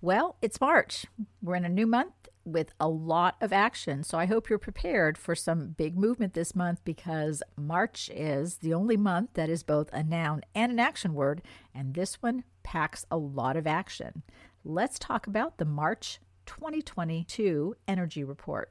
Well, it's March. We're in a new month with a lot of action. So I hope you're prepared for some big movement this month because March is the only month that is both a noun and an action word, and this one packs a lot of action. Let's talk about the March 2022 Energy Report.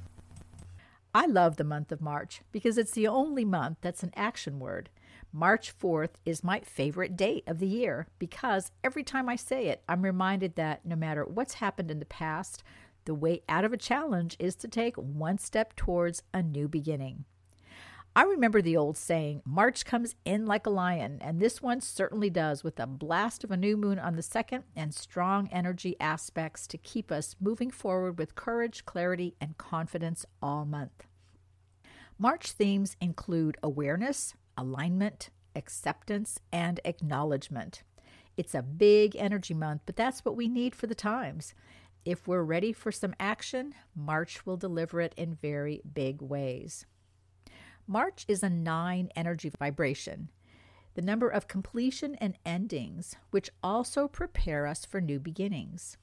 I love the month of March because it's the only month that's an action word. March 4th is my favorite date of the year because every time I say it, I'm reminded that no matter what's happened in the past, the way out of a challenge is to take one step towards a new beginning. I remember the old saying, March comes in like a lion, and this one certainly does with a blast of a new moon on the second and strong energy aspects to keep us moving forward with courage, clarity, and confidence all month. March themes include awareness, alignment, acceptance, and acknowledgement. It's a big energy month, but that's what we need for the times. If we're ready for some action, March will deliver it in very big ways. March is a nine energy vibration, the number of completion and endings, which also prepare us for new beginnings.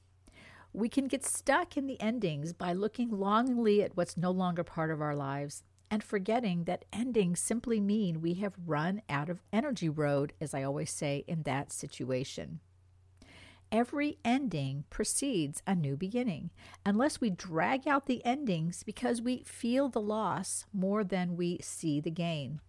We can get stuck in the endings by looking longingly at what's no longer part of our lives and forgetting that endings simply mean we have run out of energy road, as I always say in that situation. Every ending precedes a new beginning, unless we drag out the endings because we feel the loss more than we see the gain.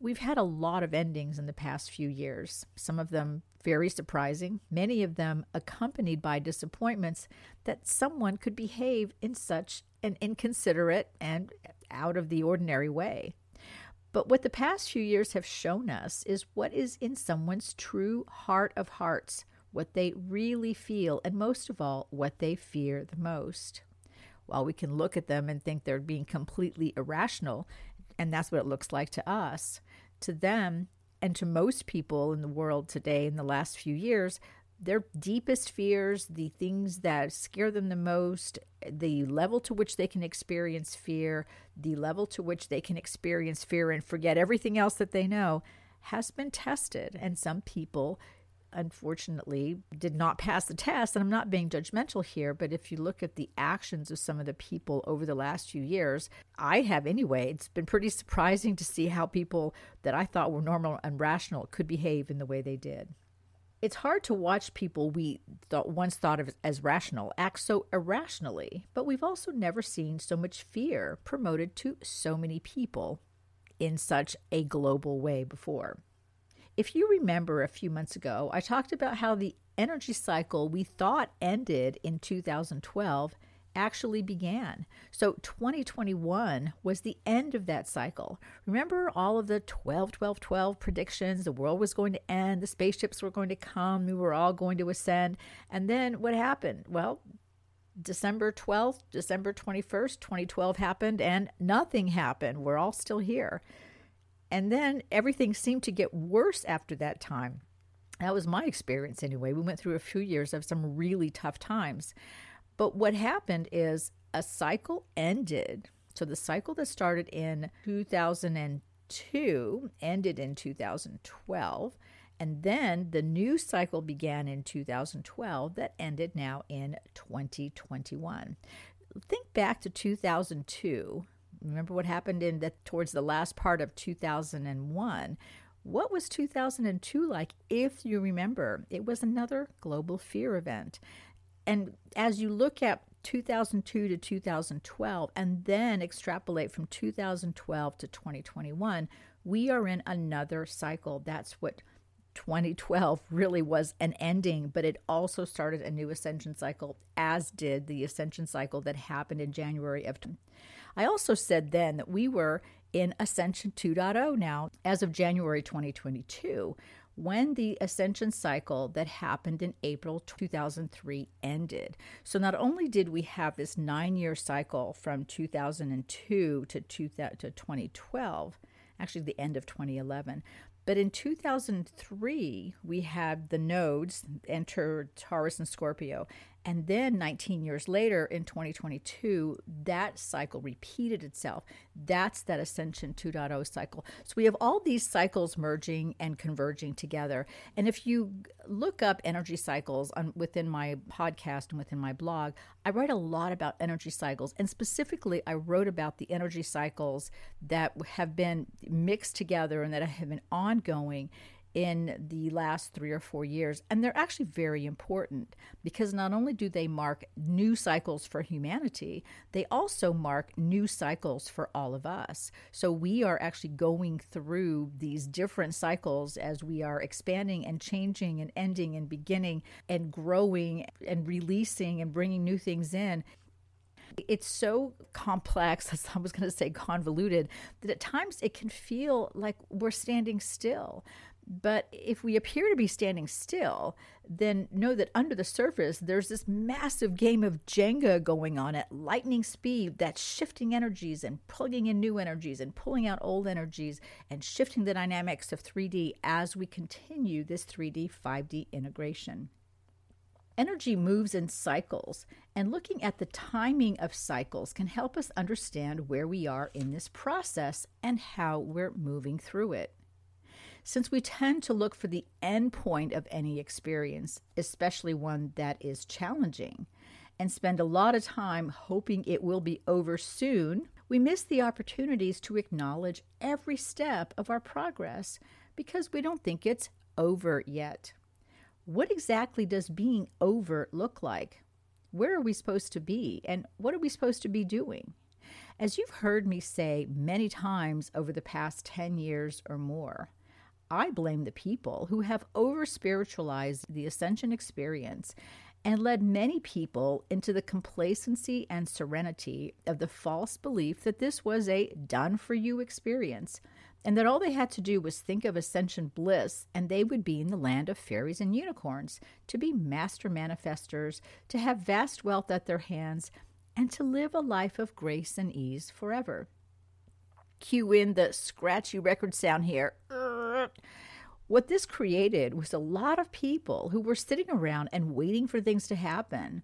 We've had a lot of endings in the past few years, some of them very surprising, many of them accompanied by disappointments that someone could behave in such an inconsiderate and out of the ordinary way. But what the past few years have shown us is what is in someone's true heart of hearts what they really feel, and most of all, what they fear the most. While we can look at them and think they're being completely irrational, and that's what it looks like to us, to them and to most people in the world today in the last few years, their deepest fears, the things that scare them the most, the level to which they can experience fear, the level to which they can experience fear and forget everything else that they know, has been tested. And some people unfortunately did not pass the test. And I'm not being judgmental here, but if you look at the actions of some of the people over the last few years, I have anyway, it's been pretty surprising to see how people that I thought were normal and rational could behave in the way they did. It's hard to watch people we thought once thought of as rational act so irrationally, but we've also never seen so much fear promoted to so many people in such a global way before. If you remember a few months ago, I talked about how the energy cycle we thought ended in 2012 actually began. So 2021 was the end of that cycle. Remember all of the 12 12 12 predictions, the world was going to end, the spaceships were going to come, we were all going to ascend. And then what happened? Well, December 12th, December 21st, 2012 happened and nothing happened. We're all still here. And then everything seemed to get worse after that time. That was my experience anyway. We went through a few years of some really tough times. But what happened is a cycle ended. So the cycle that started in 2002 ended in 2012. And then the new cycle began in 2012 that ended now in 2021. Think back to 2002 Remember what happened in that towards the last part of 2001? What was 2002 like? If you remember, it was another global fear event. And as you look at 2002 to 2012 and then extrapolate from 2012 to 2021, we are in another cycle. That's what 2012 really was an ending, but it also started a new ascension cycle, as did the ascension cycle that happened in January of. I also said then that we were in Ascension 2.0 now as of January 2022 when the ascension cycle that happened in April 2003 ended. So not only did we have this 9-year cycle from 2002 to 2012, actually the end of 2011, but in 2003, we had the nodes enter Taurus and Scorpio. And then 19 years later, in 2022, that cycle repeated itself. That's that Ascension 2.0 cycle. So we have all these cycles merging and converging together. And if you look up energy cycles on, within my podcast and within my blog, I write a lot about energy cycles. And specifically, I wrote about the energy cycles that have been mixed together and that have been ongoing in the last three or four years. And they're actually very important because not only do they mark new cycles for humanity, they also mark new cycles for all of us. So we are actually going through these different cycles as we are expanding and changing and ending and beginning and growing and releasing and bringing new things in. It's so complex, as I was going to say convoluted, that at times it can feel like we're standing still. But if we appear to be standing still, then know that under the surface, there's this massive game of Jenga going on at lightning speed that's shifting energies and plugging in new energies and pulling out old energies and shifting the dynamics of 3D as we continue this 3D, 5D integration. Energy moves in cycles, and looking at the timing of cycles can help us understand where we are in this process and how we're moving through it. Since we tend to look for the end point of any experience, especially one that is challenging, and spend a lot of time hoping it will be over soon, we miss the opportunities to acknowledge every step of our progress because we don't think it's over yet. What exactly does being over look like? Where are we supposed to be? And what are we supposed to be doing? As you've heard me say many times over the past 10 years or more, I blame the people who have over spiritualized the ascension experience and led many people into the complacency and serenity of the false belief that this was a done for you experience and that all they had to do was think of ascension bliss and they would be in the land of fairies and unicorns, to be master manifestors, to have vast wealth at their hands, and to live a life of grace and ease forever cue in the scratchy record sound here. What this created was a lot of people who were sitting around and waiting for things to happen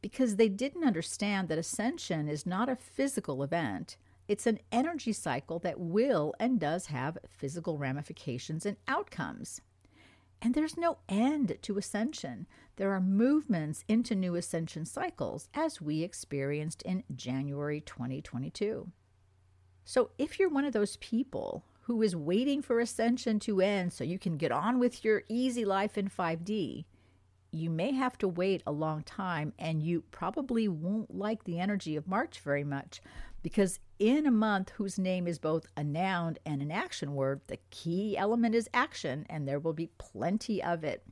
because they didn't understand that ascension is not a physical event. It's an energy cycle that will and does have physical ramifications and outcomes. And there's no end to ascension. There are movements into new ascension cycles, as we experienced in January 2022. So if you're one of those people who is waiting for ascension to end so you can get on with your easy life in 5D, you may have to wait a long time and you probably won't like the energy of March very much because in a month whose name is both a noun and an action word, the key element is action and there will be plenty of it.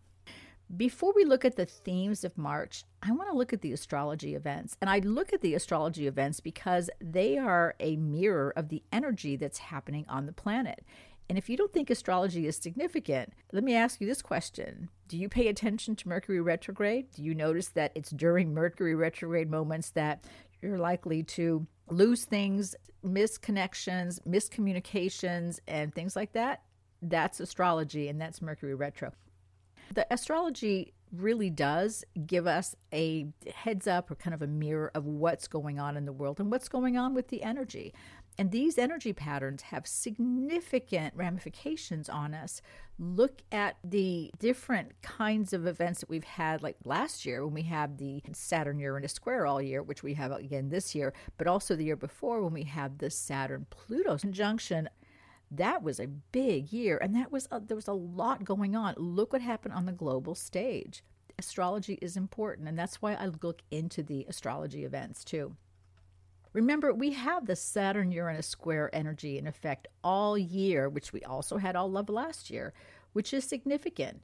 Before we look at the themes of March, I want to look at the astrology events. And I look at the astrology events because they are a mirror of the energy that's happening on the planet. And if you don't think astrology is significant, let me ask you this question Do you pay attention to Mercury retrograde? Do you notice that it's during Mercury retrograde moments that you're likely to lose things, miss connections, miscommunications, and things like that? That's astrology, and that's Mercury retro. The astrology really does give us a heads up or kind of a mirror of what's going on in the world and what's going on with the energy. And these energy patterns have significant ramifications on us. Look at the different kinds of events that we've had, like last year when we had the Saturn Uranus square all year, which we have again this year, but also the year before when we had the Saturn Pluto conjunction that was a big year and that was a, there was a lot going on. Look what happened on the global stage. Astrology is important and that's why i look into the astrology events too. Remember, we have the Saturn Uranus square energy in effect all year, which we also had all of last year, which is significant.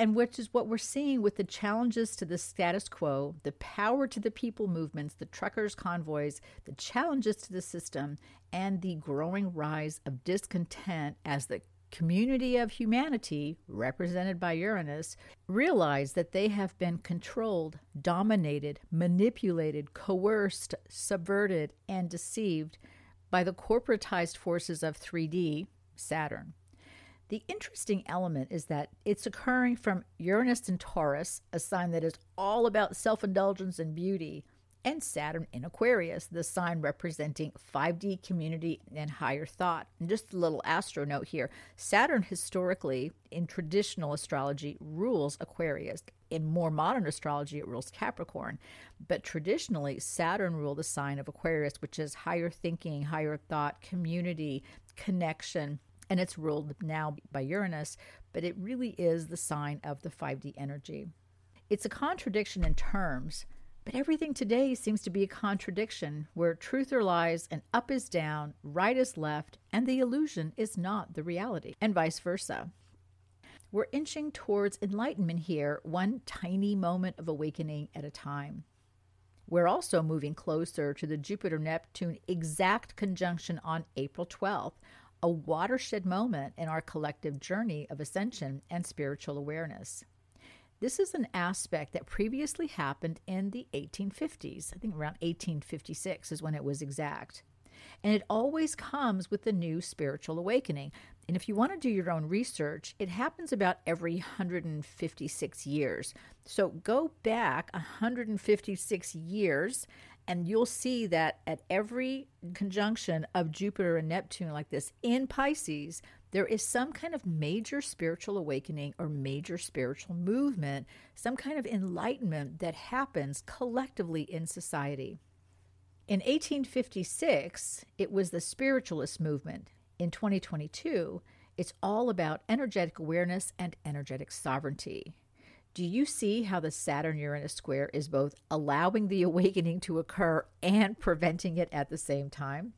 And which is what we're seeing with the challenges to the status quo, the power to the people movements, the truckers' convoys, the challenges to the system, and the growing rise of discontent as the community of humanity, represented by Uranus, realize that they have been controlled, dominated, manipulated, coerced, subverted, and deceived by the corporatized forces of 3D, Saturn. The interesting element is that it's occurring from Uranus in Taurus, a sign that is all about self indulgence and beauty, and Saturn in Aquarius, the sign representing 5D community and higher thought. And just a little astro note here Saturn historically, in traditional astrology, rules Aquarius. In more modern astrology, it rules Capricorn. But traditionally, Saturn ruled the sign of Aquarius, which is higher thinking, higher thought, community, connection. And it's ruled now by Uranus, but it really is the sign of the 5D energy. It's a contradiction in terms but everything today seems to be a contradiction where truth or lies and up is down, right is left, and the illusion is not the reality, and vice versa. We're inching towards enlightenment here, one tiny moment of awakening at a time. We're also moving closer to the Jupiter Neptune exact conjunction on April 12th, a watershed moment in our collective journey of ascension and spiritual awareness. This is an aspect that previously happened in the 1850s. I think around 1856 is when it was exact. And it always comes with the new spiritual awakening. And if you want to do your own research, it happens about every 156 years. So go back 156 years and you'll see that at every conjunction of Jupiter and Neptune, like this in Pisces, there is some kind of major spiritual awakening or major spiritual movement, some kind of enlightenment that happens collectively in society. In 1856, it was the spiritualist movement. In 2022, it's all about energetic awareness and energetic sovereignty. Do you see how the Saturn Uranus square is both allowing the awakening to occur and preventing it at the same time?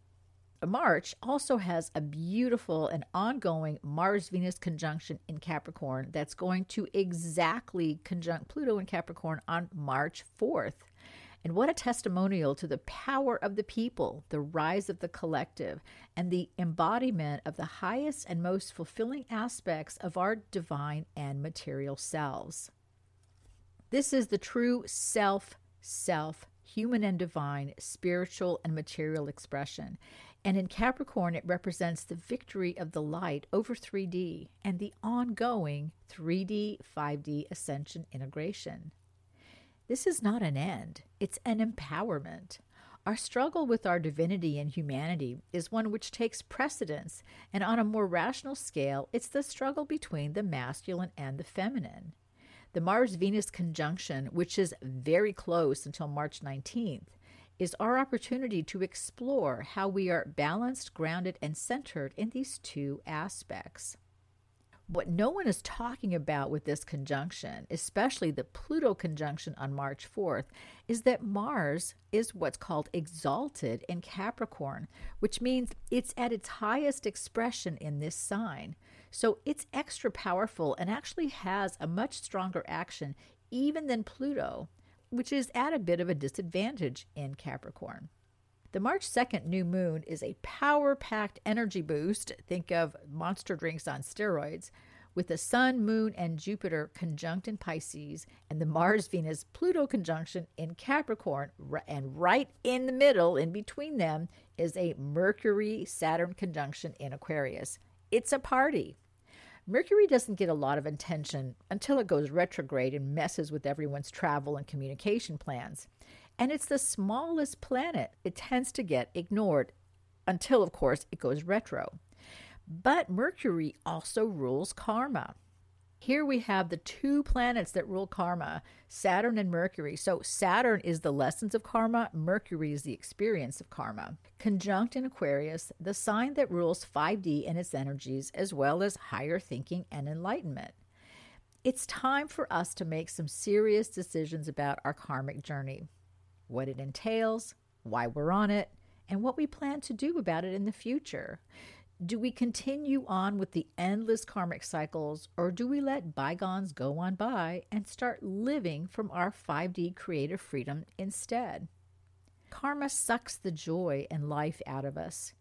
March also has a beautiful and ongoing Mars Venus conjunction in Capricorn that's going to exactly conjunct Pluto in Capricorn on March 4th. And what a testimonial to the power of the people, the rise of the collective, and the embodiment of the highest and most fulfilling aspects of our divine and material selves. This is the true self, self, human and divine, spiritual and material expression. And in Capricorn, it represents the victory of the light over 3D and the ongoing 3D, 5D ascension integration. This is not an end, it's an empowerment. Our struggle with our divinity and humanity is one which takes precedence, and on a more rational scale, it's the struggle between the masculine and the feminine. The Mars Venus conjunction, which is very close until March 19th, is our opportunity to explore how we are balanced, grounded, and centered in these two aspects. What no one is talking about with this conjunction, especially the Pluto conjunction on March 4th, is that Mars is what's called exalted in Capricorn, which means it's at its highest expression in this sign. So it's extra powerful and actually has a much stronger action even than Pluto, which is at a bit of a disadvantage in Capricorn. The March 2nd new moon is a power packed energy boost. Think of monster drinks on steroids. With the Sun, Moon, and Jupiter conjunct in Pisces, and the Mars Venus Pluto conjunction in Capricorn, and right in the middle, in between them, is a Mercury Saturn conjunction in Aquarius. It's a party. Mercury doesn't get a lot of attention until it goes retrograde and messes with everyone's travel and communication plans. And it's the smallest planet. It tends to get ignored until, of course, it goes retro. But Mercury also rules karma. Here we have the two planets that rule karma, Saturn and Mercury. So Saturn is the lessons of karma, Mercury is the experience of karma. Conjunct in Aquarius, the sign that rules 5D and its energies, as well as higher thinking and enlightenment. It's time for us to make some serious decisions about our karmic journey, what it entails, why we're on it, and what we plan to do about it in the future. Do we continue on with the endless karmic cycles, or do we let bygones go on by and start living from our 5D creative freedom instead? Karma sucks the joy and life out of us.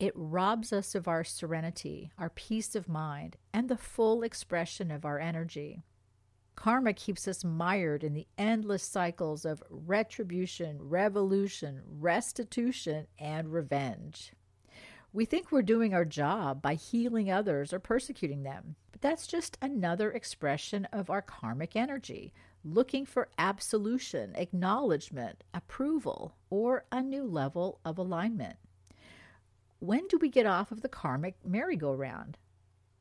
It robs us of our serenity, our peace of mind, and the full expression of our energy. Karma keeps us mired in the endless cycles of retribution, revolution, restitution, and revenge. We think we're doing our job by healing others or persecuting them, but that's just another expression of our karmic energy, looking for absolution, acknowledgement, approval, or a new level of alignment. When do we get off of the karmic merry-go-round?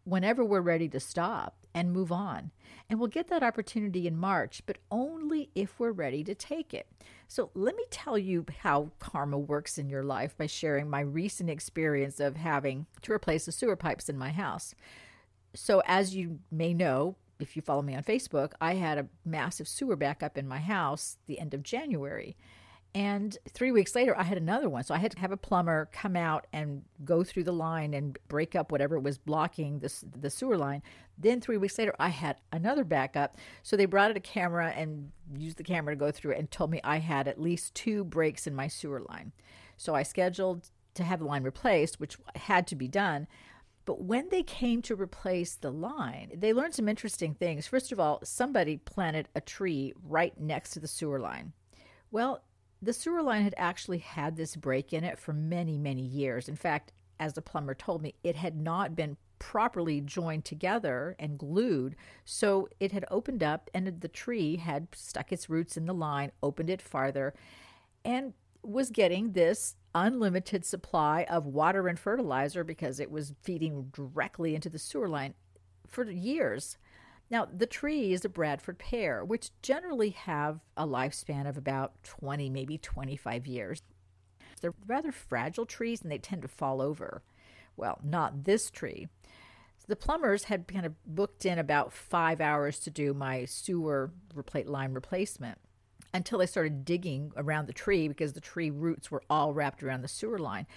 Whenever we're ready to stop and move on. And we'll get that opportunity in March, but only if we're ready to take it. So let me tell you how karma works in your life by sharing my recent experience of having to replace the sewer pipes in my house. So, as you may know, if you follow me on Facebook, I had a massive sewer backup in my house the end of January. And three weeks later, I had another one. So I had to have a plumber come out and go through the line and break up whatever was blocking the, the sewer line. Then three weeks later, I had another backup. So they brought out a camera and used the camera to go through it and told me I had at least two breaks in my sewer line. So I scheduled to have the line replaced, which had to be done. But when they came to replace the line, they learned some interesting things. First of all, somebody planted a tree right next to the sewer line. Well, the sewer line had actually had this break in it for many, many years. In fact, as the plumber told me, it had not been properly joined together and glued. So it had opened up, and the tree had stuck its roots in the line, opened it farther, and was getting this unlimited supply of water and fertilizer because it was feeding directly into the sewer line for years. Now, the tree is a Bradford pear, which generally have a lifespan of about 20, maybe 25 years. They're rather fragile trees and they tend to fall over. Well, not this tree. the plumbers had kind of booked in about five hours to do my sewer replate line replacement until they started digging around the tree because the tree roots were all wrapped around the sewer line.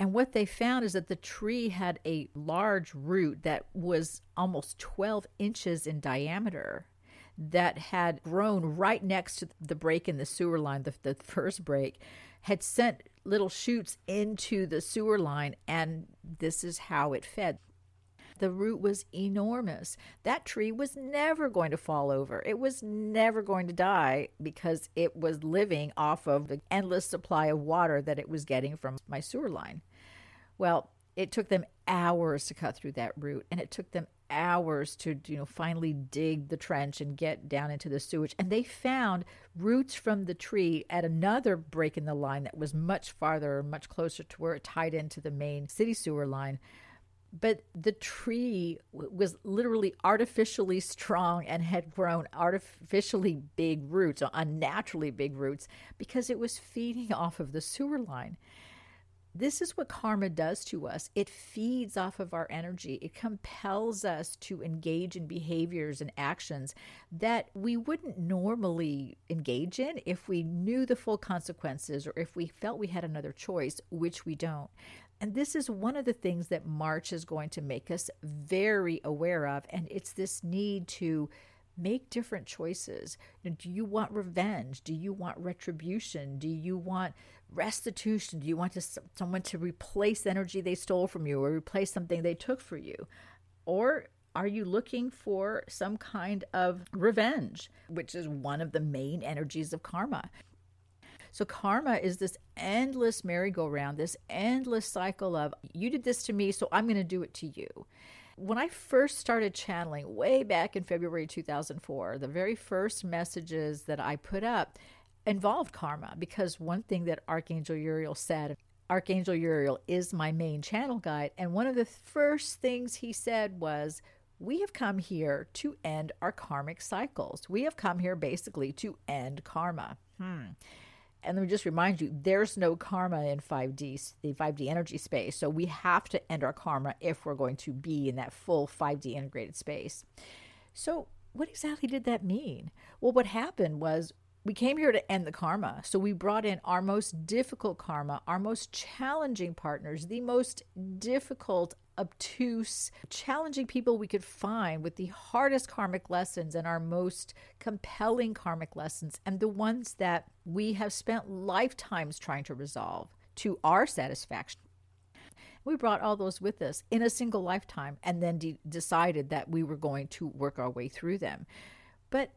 And what they found is that the tree had a large root that was almost 12 inches in diameter that had grown right next to the break in the sewer line, the, the first break, had sent little shoots into the sewer line, and this is how it fed. The root was enormous. That tree was never going to fall over. It was never going to die because it was living off of the endless supply of water that it was getting from my sewer line. Well, it took them hours to cut through that root, and it took them hours to you know finally dig the trench and get down into the sewage. And they found roots from the tree at another break in the line that was much farther much closer to where it tied into the main city sewer line. But the tree was literally artificially strong and had grown artificially big roots uh, unnaturally big roots because it was feeding off of the sewer line this is what karma does to us. It feeds off of our energy. It compels us to engage in behaviors and actions that we wouldn't normally engage in if we knew the full consequences or if we felt we had another choice, which we don't. And this is one of the things that March is going to make us very aware of. And it's this need to make different choices. Do you want revenge? Do you want retribution? Do you want restitution? Do you want to, someone to replace energy they stole from you or replace something they took for you? Or are you looking for some kind of revenge, which is one of the main energies of karma? So, karma is this endless merry-go-round, this endless cycle of you did this to me, so I'm going to do it to you. When I first started channeling way back in February 2004, the very first messages that I put up involved karma because one thing that Archangel Uriel said Archangel Uriel is my main channel guide. And one of the first things he said was, We have come here to end our karmic cycles. We have come here basically to end karma. Hmm. And let me just remind you, there's no karma in 5D, the 5D energy space. So we have to end our karma if we're going to be in that full 5D integrated space. So, what exactly did that mean? Well, what happened was we came here to end the karma. So we brought in our most difficult karma, our most challenging partners, the most difficult, obtuse, challenging people we could find with the hardest karmic lessons and our most compelling karmic lessons, and the ones that we have spent lifetimes trying to resolve to our satisfaction. We brought all those with us in a single lifetime and then de- decided that we were going to work our way through them. But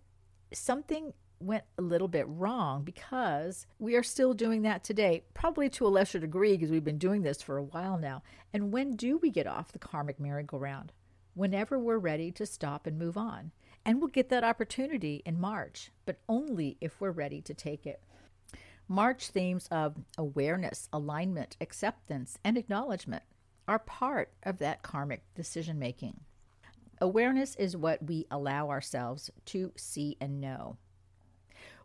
something went a little bit wrong because we are still doing that today, probably to a lesser degree because we've been doing this for a while now. And when do we get off the karmic merry-go-round? Whenever we're ready to stop and move on. And we'll get that opportunity in March, but only if we're ready to take it. March themes of awareness, alignment, acceptance, and acknowledgement are part of that karmic decision making. Awareness is what we allow ourselves to see and know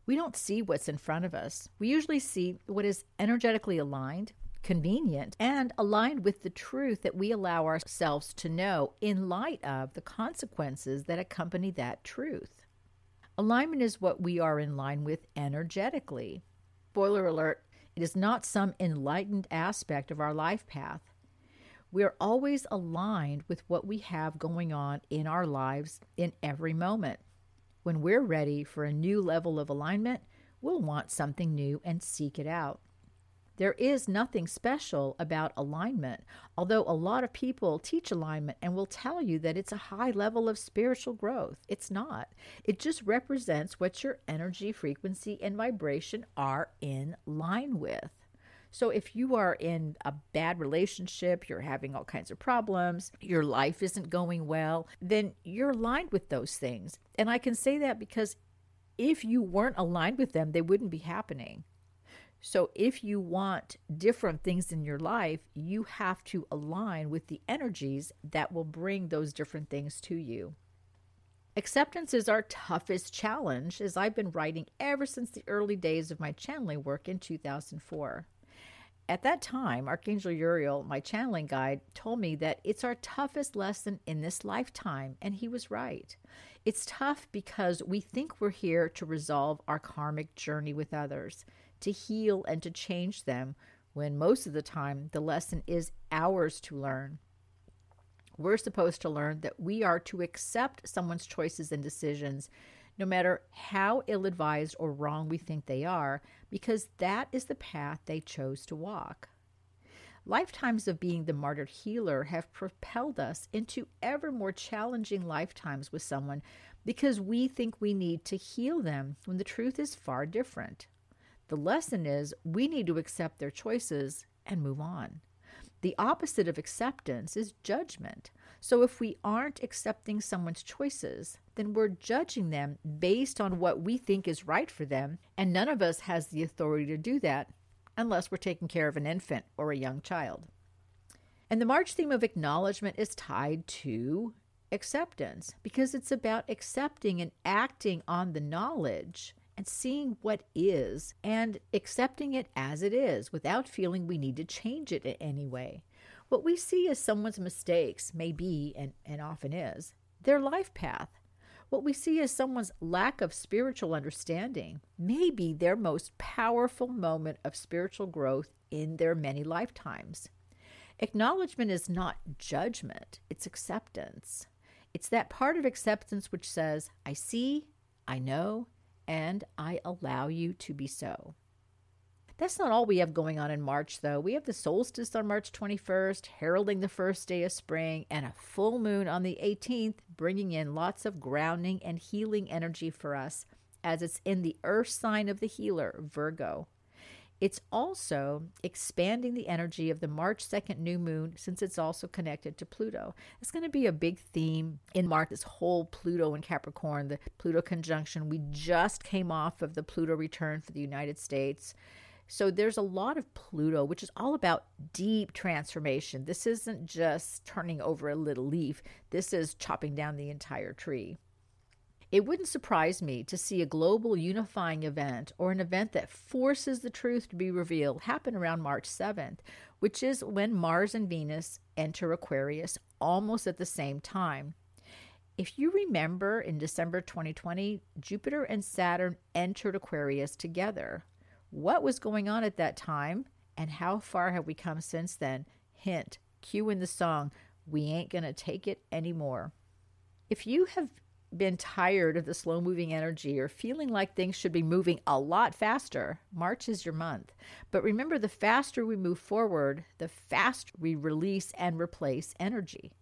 we don't see what's in front of us. We usually see what is energetically aligned, convenient, and aligned with the truth that we allow ourselves to know in light of the consequences that accompany that truth. Alignment is what we are in line with energetically. Spoiler alert, it is not some enlightened aspect of our life path. We are always aligned with what we have going on in our lives in every moment. When we're ready for a new level of alignment, we'll want something new and seek it out. There is nothing special about alignment, although a lot of people teach alignment and will tell you that it's a high level of spiritual growth. It's not. It just represents what your energy, frequency, and vibration are in line with. So if you are in a bad relationship, you're having all kinds of problems, your life isn't going well, then you're aligned with those things. And I can say that because if you weren't aligned with them, they wouldn't be happening. So, if you want different things in your life, you have to align with the energies that will bring those different things to you. Acceptance is our toughest challenge, as I've been writing ever since the early days of my channeling work in 2004. At that time, Archangel Uriel, my channeling guide, told me that it's our toughest lesson in this lifetime, and he was right. It's tough because we think we're here to resolve our karmic journey with others, to heal and to change them, when most of the time the lesson is ours to learn. We're supposed to learn that we are to accept someone's choices and decisions no matter how ill advised or wrong we think they are, because that is the path they chose to walk. Lifetimes of being the martyred healer have propelled us into ever more challenging lifetimes with someone because we think we need to heal them when the truth is far different. The lesson is we need to accept their choices and move on. The opposite of acceptance is judgment. So if we aren't accepting someone's choices, then we're judging them based on what we think is right for them, and none of us has the authority to do that unless we're taking care of an infant or a young child. And the March theme of acknowledgement is tied to acceptance because it's about accepting and acting on the knowledge and seeing what is and accepting it as it is without feeling we need to change it in any way. What we see as someone's mistakes may be, and, and often is, their life path. What we see as someone's lack of spiritual understanding may be their most powerful moment of spiritual growth in their many lifetimes. Acknowledgement is not judgment, it's acceptance. It's that part of acceptance which says, I see, I know, and I allow you to be so. That's not all we have going on in March, though. We have the solstice on March 21st, heralding the first day of spring, and a full moon on the 18th, bringing in lots of grounding and healing energy for us, as it's in the earth sign of the healer, Virgo. It's also expanding the energy of the March 2nd new moon since it's also connected to Pluto. It's going to be a big theme in March, this whole Pluto and Capricorn, the Pluto conjunction. We just came off of the Pluto return for the United States. So there's a lot of Pluto, which is all about deep transformation. This isn't just turning over a little leaf, this is chopping down the entire tree. It wouldn't surprise me to see a global unifying event or an event that forces the truth to be revealed happen around March 7th, which is when Mars and Venus enter Aquarius almost at the same time. If you remember in December 2020, Jupiter and Saturn entered Aquarius together. What was going on at that time and how far have we come since then? Hint, cue in the song, We Ain't Gonna Take It Anymore. If you have been tired of the slow moving energy or feeling like things should be moving a lot faster, March is your month. But remember, the faster we move forward, the faster we release and replace energy.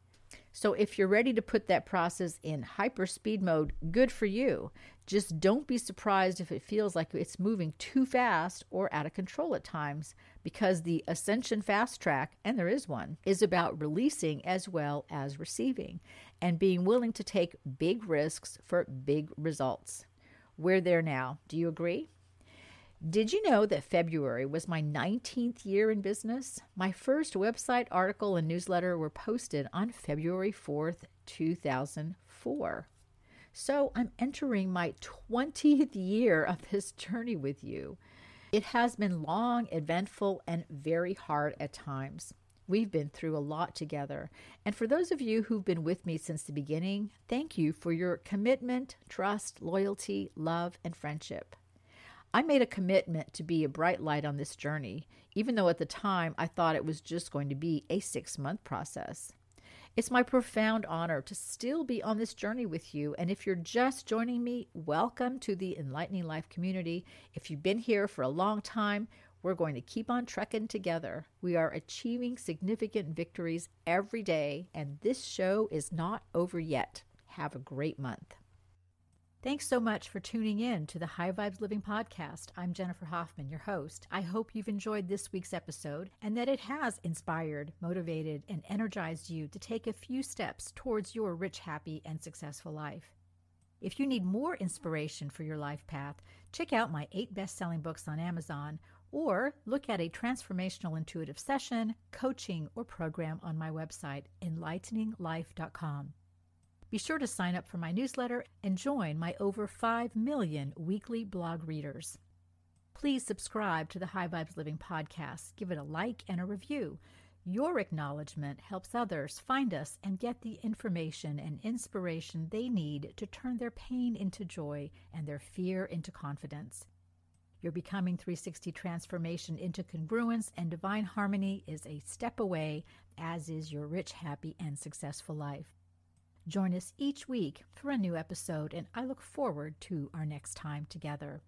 So if you're ready to put that process in hyper speed mode, good for you. Just don't be surprised if it feels like it's moving too fast or out of control at times, because the Ascension Fast Track, and there is one, is about releasing as well as receiving and being willing to take big risks for big results. We're there now. Do you agree? Did you know that February was my 19th year in business? My first website, article, and newsletter were posted on February 4th, 2004. So I'm entering my 20th year of this journey with you. It has been long, eventful, and very hard at times. We've been through a lot together. And for those of you who've been with me since the beginning, thank you for your commitment, trust, loyalty, love, and friendship. I made a commitment to be a bright light on this journey, even though at the time I thought it was just going to be a six month process. It's my profound honor to still be on this journey with you. And if you're just joining me, welcome to the Enlightening Life community. If you've been here for a long time, we're going to keep on trekking together. We are achieving significant victories every day, and this show is not over yet. Have a great month. Thanks so much for tuning in to the High Vibes Living Podcast. I'm Jennifer Hoffman, your host. I hope you've enjoyed this week's episode and that it has inspired, motivated, and energized you to take a few steps towards your rich, happy, and successful life. If you need more inspiration for your life path, check out my eight best selling books on Amazon or look at a transformational intuitive session, coaching, or program on my website, enlighteninglife.com. Be sure to sign up for my newsletter and join my over 5 million weekly blog readers. Please subscribe to the High Vibes Living podcast, give it a like and a review. Your acknowledgement helps others find us and get the information and inspiration they need to turn their pain into joy and their fear into confidence. Your Becoming 360 transformation into congruence and divine harmony is a step away, as is your rich, happy, and successful life. Join us each week for a new episode, and I look forward to our next time together.